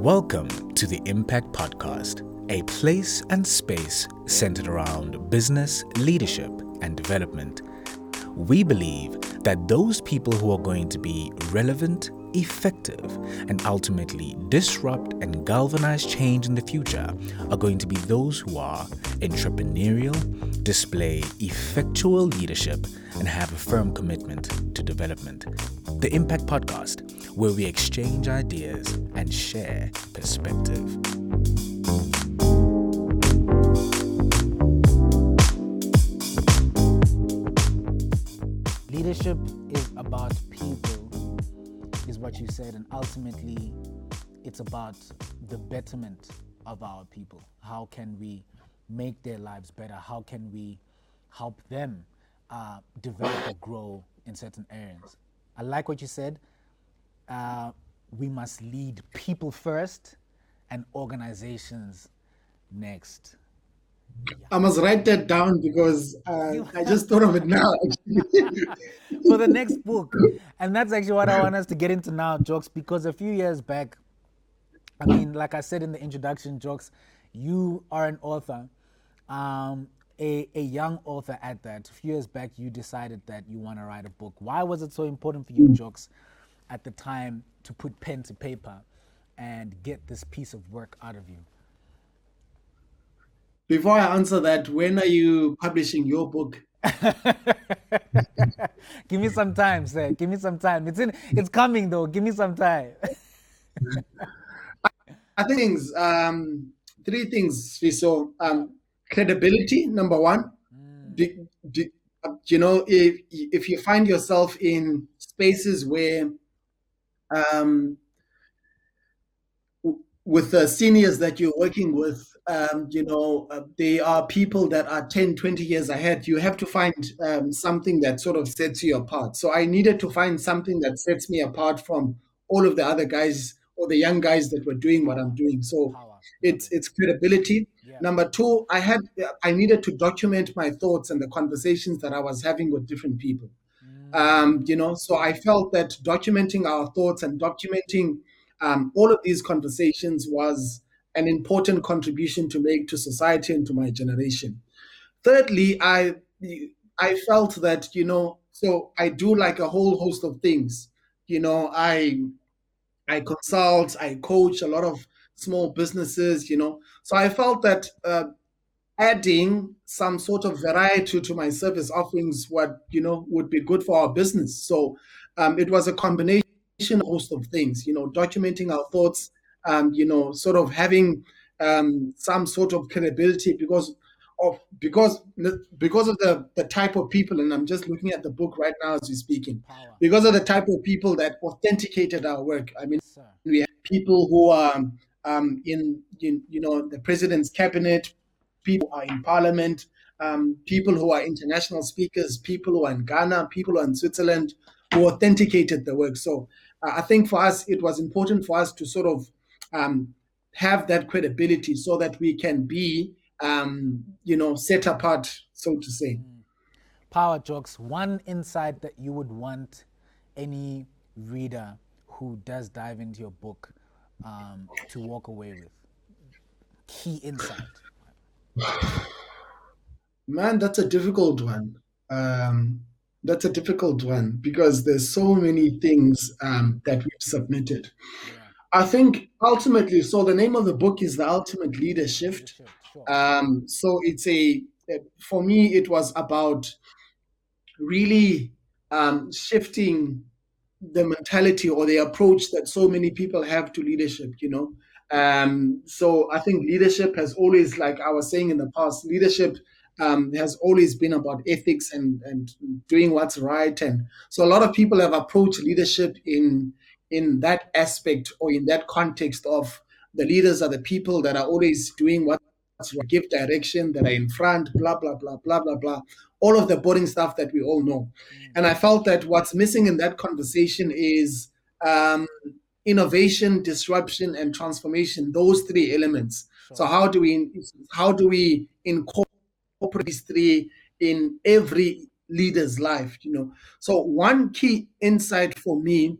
Welcome to the Impact Podcast, a place and space centered around business, leadership, and development. We believe that those people who are going to be relevant, effective, and ultimately disrupt and galvanize change in the future are going to be those who are entrepreneurial, display effectual leadership, and have a firm commitment to development. The Impact Podcast, where we exchange ideas and share perspective. Leadership is about people, is what you said, and ultimately it's about the betterment of our people. How can we make their lives better? How can we help them uh, develop or grow in certain areas? I like what you said. Uh, we must lead people first and organizations next. I must write that down because uh, I just thought of it now. For the next book. And that's actually what I want us to get into now, Jokes, because a few years back, I mean, like I said in the introduction, Jokes, you are an author, um, a, a young author at that. A few years back, you decided that you want to write a book. Why was it so important for you, Jokes, at the time to put pen to paper and get this piece of work out of you? Before I answer that, when are you publishing your book? Give me some time, sir. Give me some time. It's in. It's coming though. Give me some time. I think things, um, three things. So, um, credibility, number one. Do- do- you know, if if you find yourself in spaces where um, with the seniors that you're working with, um, you know, uh, they are people that are 10, 20 years ahead. You have to find um, something that sort of sets you apart. So I needed to find something that sets me apart from all of the other guys or the young guys that were doing what I'm doing. So it's it's credibility. Yeah. Number two, I had I needed to document my thoughts and the conversations that I was having with different people um, you know so i felt that documenting our thoughts and documenting um, all of these conversations was an important contribution to make to society and to my generation. Thirdly i i felt that you know so i do like a whole host of things. You know i i consult i coach a lot of small businesses you know. So i felt that uh, adding some sort of variety to my service offerings what you know would be good for our business. So um, it was a combination host of things you know documenting our thoughts um, you know sort of having um, some sort of credibility because of because because of the the type of people and i'm just looking at the book right now as we're speaking Power. because of the type of people that authenticated our work. I mean we have people who are um, in, in you know the president's cabinet people who are in parliament um, people who are international speakers people who are in ghana people who are in switzerland who authenticated the work. So uh, i think for us it was important for us to sort of um, have that credibility so that we can be um, you know set apart so to say Power Jokes, one insight that you would want any reader who does dive into your book um, to walk away with? Key insight. Man, that's a difficult one. Um, that's a difficult one because there's so many things um, that we've submitted. Yeah. I think ultimately, so the name of the book is The Ultimate Leadershift. Um, so it's a, for me, it was about really um, shifting the mentality or the approach that so many people have to leadership, you know. Um, so I think leadership has always, like I was saying in the past, leadership um, has always been about ethics and, and doing what's right. And so a lot of people have approached leadership in in that aspect or in that context of the leaders are the people that are always doing what give direction, that are in front, blah, blah, blah, blah, blah, blah. All of the boring stuff that we all know. And I felt that what's missing in that conversation is um, innovation, disruption, and transformation. Those three elements. So how do we how do we incorporate these three in every leader's life? You know. So one key insight for me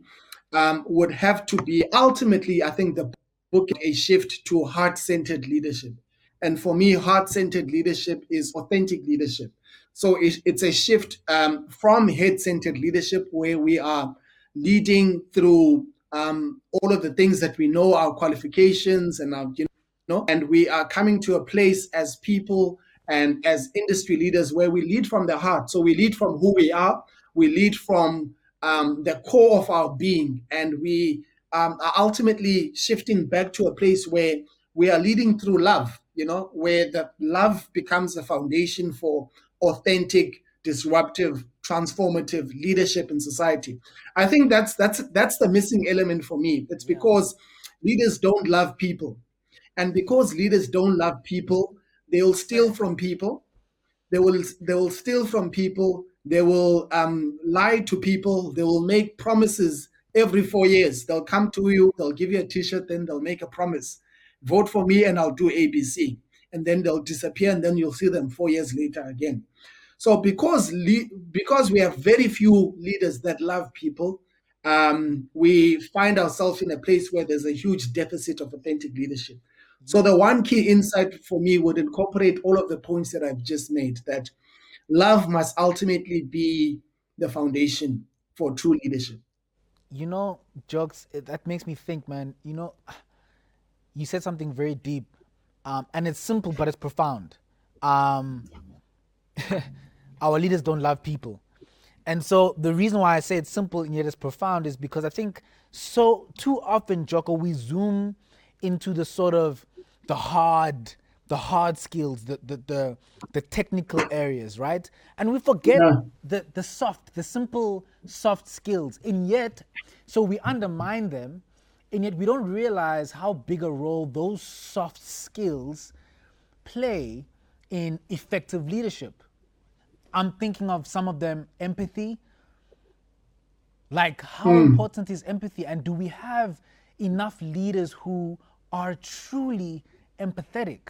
um, would have to be ultimately, I think the book a shift to heart-centered leadership. And for me, heart-centered leadership is authentic leadership. So it's a shift um, from head-centered leadership where we are leading through um, all of the things that we know, our qualifications and our, you know, and we are coming to a place as people and as industry leaders where we lead from the heart. So we lead from who we are, we lead from um, the core of our being, and we um, are ultimately shifting back to a place where we are leading through love, you know, where the love becomes the foundation for authentic, disruptive, transformative leadership in society. I think that's that's that's the missing element for me. It's yeah. because leaders don't love people. And because leaders don't love people, they will steal from people. They will they will steal from people. They will um, lie to people. They will make promises every four years. They'll come to you. They'll give you a T-shirt. Then they'll make a promise. Vote for me, and I'll do ABC. And then they'll disappear, and then you'll see them four years later again. So because le- because we have very few leaders that love people, um, we find ourselves in a place where there's a huge deficit of authentic leadership. So the one key insight for me would incorporate all of the points that I've just made that love must ultimately be the foundation for true leadership. You know, Jokes, that makes me think, man, you know, you said something very deep um, and it's simple, but it's profound. Um, our leaders don't love people. And so the reason why I say it's simple and yet it's profound is because I think so too often, Jocko, we zoom into the sort of the hard the hard skills, the the the, the technical areas, right? And we forget yeah. the the soft, the simple soft skills. And yet, so we undermine them, and yet we don't realize how big a role those soft skills play in effective leadership. I'm thinking of some of them empathy. Like, how mm. important is empathy? And do we have enough leaders who are truly empathetic,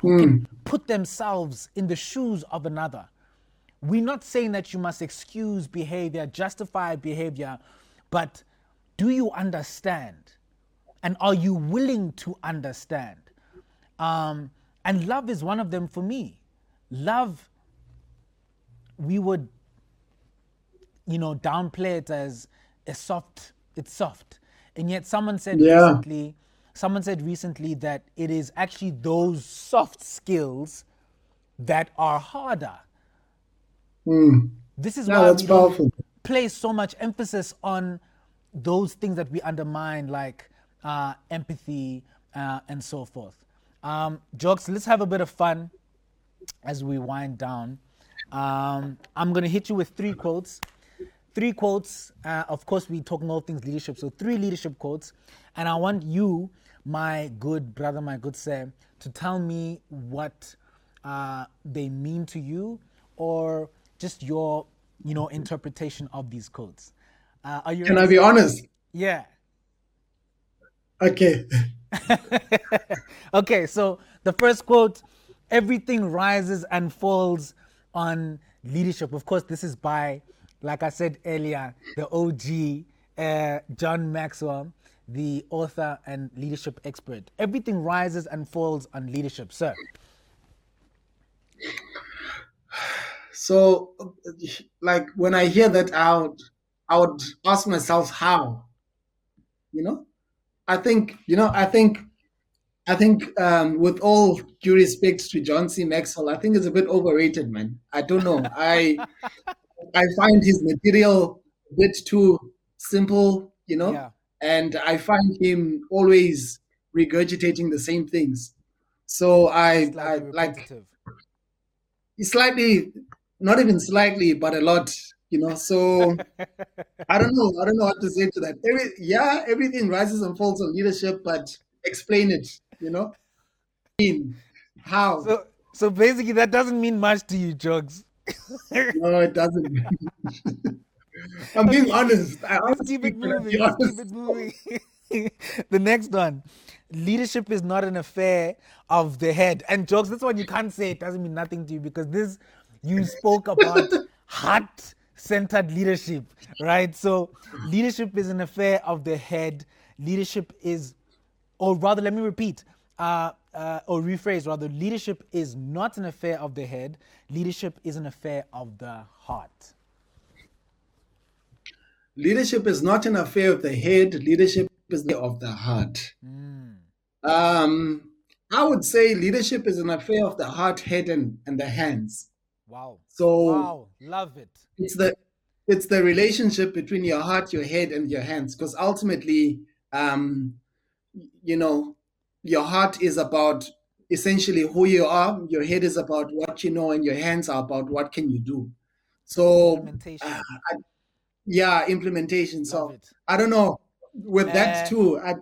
who mm. can put themselves in the shoes of another. We're not saying that you must excuse behavior, justify behavior, but do you understand? And are you willing to understand? Um, and love is one of them for me. Love, we would, you know, downplay it as a soft, it's soft. And yet someone said yeah. recently, someone said recently that it is actually those soft skills that are harder. Mm. This is why we don't place so much emphasis on those things that we undermine, like uh, empathy uh, and so forth. Um, jokes, let's have a bit of fun as we wind down. Um, I'm going to hit you with three quotes. Three quotes. Uh, of course, we're talking all things leadership, so three leadership quotes. And I want you my good brother, my good sir, to tell me what uh, they mean to you or just your, you know, interpretation of these codes. Uh, are you Can? I be honest? Yeah. Okay. okay, so the first quote everything rises and falls on leadership. Of course, this is by, like I said earlier, the OG, uh, John Maxwell the author and leadership expert. Everything rises and falls on leadership, sir. So, like when I hear that out, I would ask myself how. You know, I think you know. I think, I think, um, with all due respect to John C. Maxwell, I think it's a bit overrated, man. I don't know. I I find his material a bit too simple. You know. Yeah and I find him always regurgitating the same things. So I, I like slightly, not even slightly, but a lot, you know. So I don't know. I don't know what to say to that. Every, yeah, everything rises and falls on leadership, but explain it, you know. How? So, so basically, that doesn't mean much to you, Jogs. no, it doesn't. I'm being honest. I Let's keep it moving. Let's keep it moving. the next one. Leadership is not an affair of the head. And jokes, that's one you can't say it doesn't mean nothing to you because this you spoke about heart centered leadership, right? So leadership is an affair of the head. Leadership is or rather, let me repeat, uh, uh, or rephrase rather, leadership is not an affair of the head, leadership is an affair of the heart. Leadership is not an affair of the head, leadership is of the heart. Mm. Um, I would say leadership is an affair of the heart, head, and, and the hands. Wow. So wow, love it. It's the it's the relationship between your heart, your head, and your hands. Because ultimately, um, you know, your heart is about essentially who you are. Your head is about what you know, and your hands are about what can you do. So. Uh, I, yeah, implementation. Love so it. I don't know. With uh, that too, I,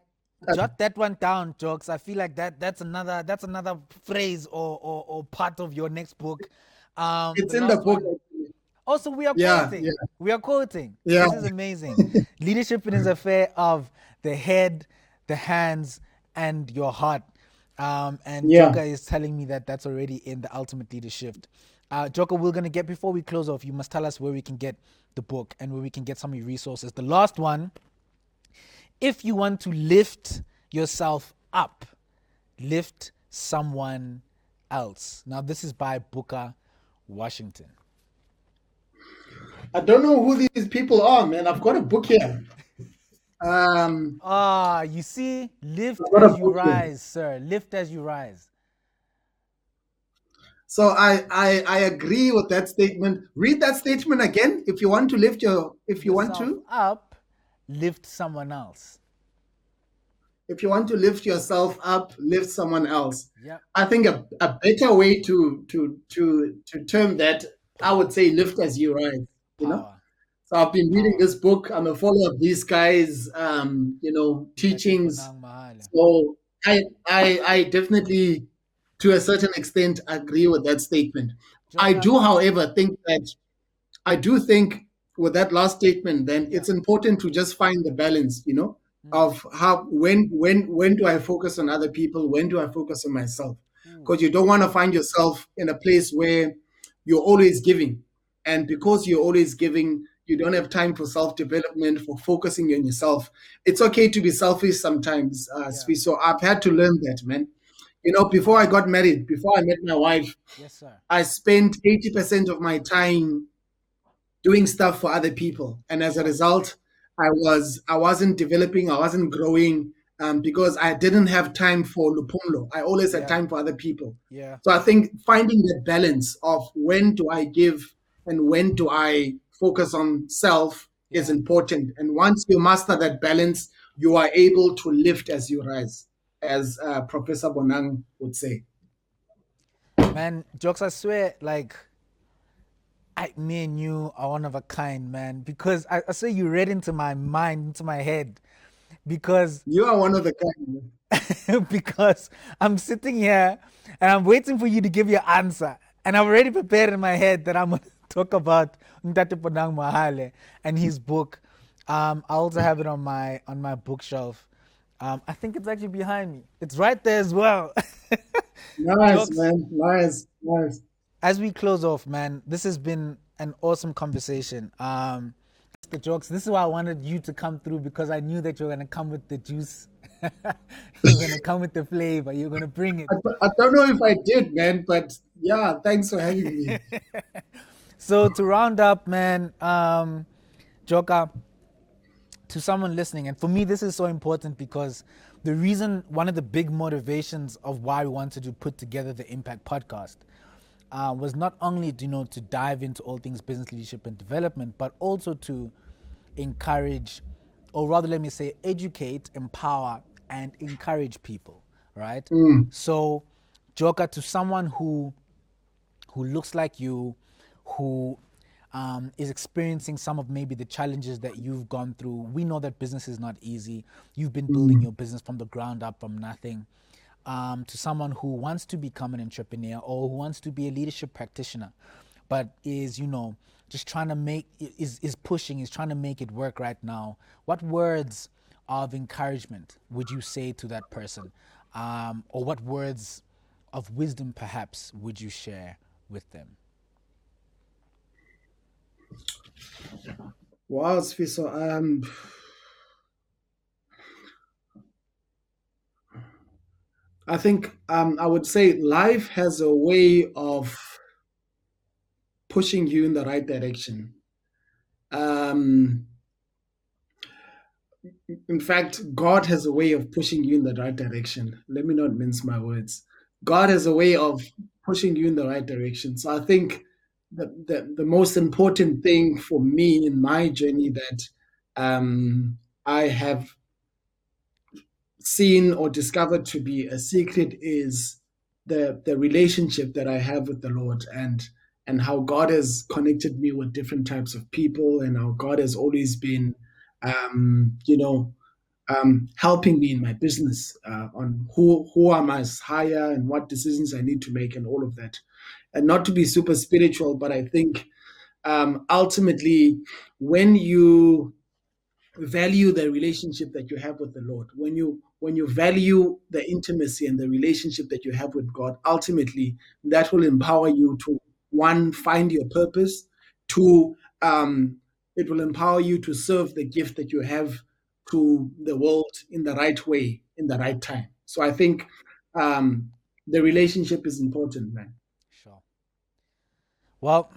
jot that one down, jokes. I feel like that that's another that's another phrase or or, or part of your next book. Um, it's the in the book. One, also, we are quoting. Yeah, yeah. We are quoting. Yeah. This is amazing. Leadership is a affair of the head, the hands, and your heart. Um, and yeah. Joker is telling me that that's already in the ultimate Leadershift. Uh, Joker, we're gonna get before we close off. You must tell us where we can get the book and where we can get some of your resources. The last one, if you want to lift yourself up, lift someone else. Now, this is by Booker Washington. I don't know who these people are, man. I've got a book here. Um, ah, you see, lift as you rise, sir. Lift as you rise. So I, I I agree with that statement. Read that statement again if you want to lift your if you Yourself want to up, lift someone else. If you want to lift yourself up, lift someone else. Yeah. I think a, a better way to to to to term that, I would say lift as you rise you know. So I've been reading this book. I'm a follower of these guys, um, you know, teachings. So I, I, I definitely, to a certain extent, agree with that statement. I do, however, think that I do think with that last statement, then it's important to just find the balance, you know, mm. of how when when when do I focus on other people, when do I focus on myself? Because mm. you don't want to find yourself in a place where you're always giving and because you're always giving, you don't have time for self development, for focusing on yourself. It's okay to be selfish sometimes, uh, yeah. So I've had to learn that, man. You know, before I got married, before I met my wife, yes, sir. I spent 80% of my time doing stuff for other people. And as a result, I was I wasn't developing, I wasn't growing um, because I didn't have time for Luphumlo. I always had yeah. time for other people. Yeah. So I think finding that balance of when do I give and when do I focus on self is important. And once you master that balance, you are able to lift as you rise, as uh, Professor Bonang would say. Man, jokes, I swear, like, I, me and you are one of a kind, man, because I, I say you read into my mind, into my head, because you are one of the kind. because I'm sitting here and I'm waiting for you to give your answer, and I've already prepared in my head that I'm talk about Ntate Bonang Mohale and his book. Um, I also have it on my on my bookshelf. Um, I think it's actually behind me. It's right there as well. nice, man. Nice, nice. As we close off, man, this has been an awesome conversation. Um, the jokes. This is why I wanted you to come through because I knew that you're gonna come with the juice. you're gonna come with the flavor. You're gonna bring it. I, I don't know if I did, man, but yeah, thanks for having me. So to round up, man, um, Joka, to someone listening, and for me, this is so important because the reason, one of the big motivations of why we wanted to put together the Impact podcast uh, was not only you know to dive into all things business leadership and development, but also to encourage, or rather, let me say, educate, empower, and encourage people. Right. Mm. So, Joka, to someone who who looks like you, who um, is experiencing some of maybe the challenges that you've gone through. We know that business is not easy. You've been building mm. your business from the ground up, from nothing. Um, to someone who wants to become an entrepreneur or who wants to be a leadership practitioner, but is you know just trying to make is is pushing, is trying to make it work right now. What words of encouragement would you say to that person, um, or what words of wisdom perhaps would you share with them? Wow, Sfiso. Um, I think um, I would say life has a way of pushing you in the right direction. Um, in fact, God has a way of pushing you in the right direction. Let me not mince my words. God has a way of pushing you in the right direction. So I think the, the, the most important thing for me in my journey that um, I have seen or discovered to be a secret is the the relationship that I have with the Lord and and how God has connected me with different types of people and how God has always been um, you know um, helping me in my business uh, on who who I must hire and what decisions I need to make and all of that. And not to be super spiritual, but I think um, ultimately when you value the relationship that you have with the Lord, when you when you value the intimacy and the relationship that you have with God, ultimately that will empower you to one find your purpose, two um, it will empower you to serve the gift that you have to the world in the right way, in the right time. So I think um, the relationship is important, man. Well,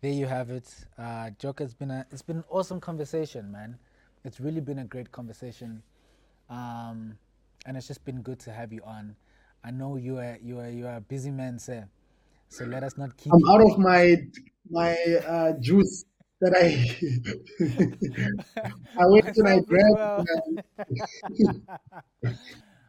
there you have it. Uh, Joker, it's been a it's been an awesome conversation, man. It's really been a great conversation, um, and it's just been good to have you on. I know you are you are you are a busy man, sir. So let us not keep. I'm out of my my uh, juice that I I went and I grabbed.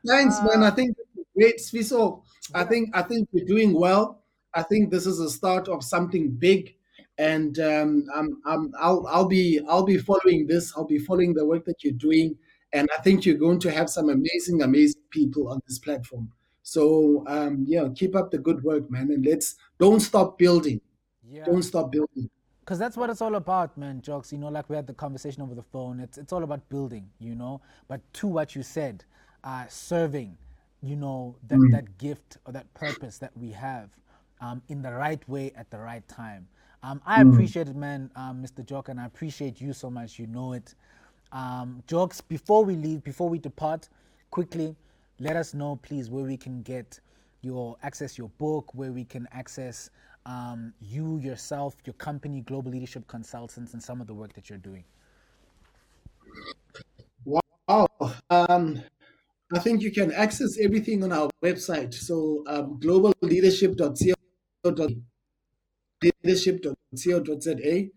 Thanks, man. I uh, think great, Sfiso. I think I think you're doing well. I think this is a start of something big, and um, I'm, I'm I'll I'll be I'll be following this. I'll be following the work that you're doing, and I think you're going to have some amazing, amazing people on this platform. So um, yeah, keep up the good work, man, and let's don't stop building. Yeah. Don't stop building. Because that's what it's all about, man, Jokes. You know, like we had the conversation over the phone. It's it's all about building, you know. But to what you said, uh, serving, you know, that mm. that gift or that purpose that we have, um, in the right way at the right time. Um, I mm. appreciate it, man, um, Mr. Jock, and I appreciate you so much. You know it. Um, Jokes, before we leave, before we depart, quickly let us know, please, where we can get your access your book, where we can access um, you yourself, your company, Global Leadership Consultants, and some of the work that you're doing. Wow. Um, I think you can access everything on our website. So um, globalleadership.co.za. Leadership.co.za.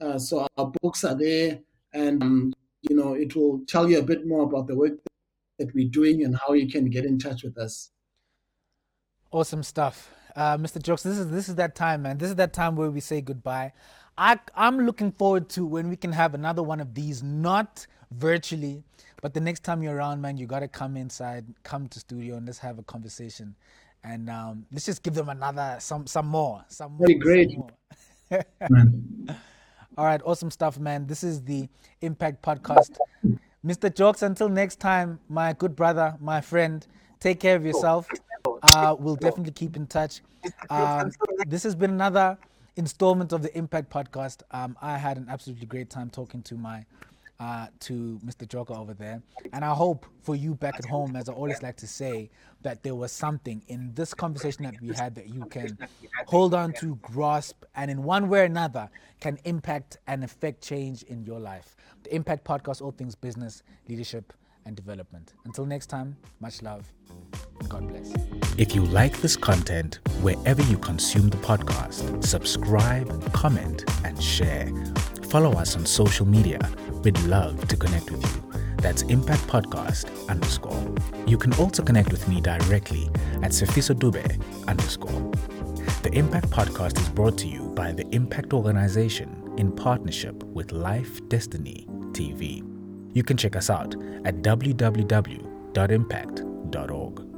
Uh, so our books are there, and um, you know it will tell you a bit more about the work that we're doing and how you can get in touch with us. Awesome stuff. Uh, Mr. Jokes, this is this is that time, man. This is that time where we say goodbye. I I'm looking forward to when we can have another one of these, not virtually, but the next time you're around, man, you gotta come inside, come to studio, and let's have a conversation. And um, let's just give them another some some more, some Very more, great. More. All right, awesome stuff, man. This is the Impact Podcast. Mr. Jokes, until next time, my good brother, my friend, take care of yourself. Uh, we'll definitely keep in touch. Um, this has been another installment of the Impact Podcast. Um, I had an absolutely great time talking to my uh, to Mr. Joker over there. And I hope for you back at home, as I always like to say, that there was something in this conversation that we had that you can hold on to, grasp, and in one way or another can impact and affect change in your life. The Impact Podcast, all things business, leadership, and development. Until next time, much love. And God bless. If you like this content, wherever you consume the podcast, subscribe, comment, and share. Follow us on social media. We'd love to connect with you. That's Impact Podcast underscore. You can also connect with me directly at Sefiso Dube underscore. The Impact Podcast is brought to you by the Impact Organization in partnership with Life Destiny TV. You can check us out at www.impact.org.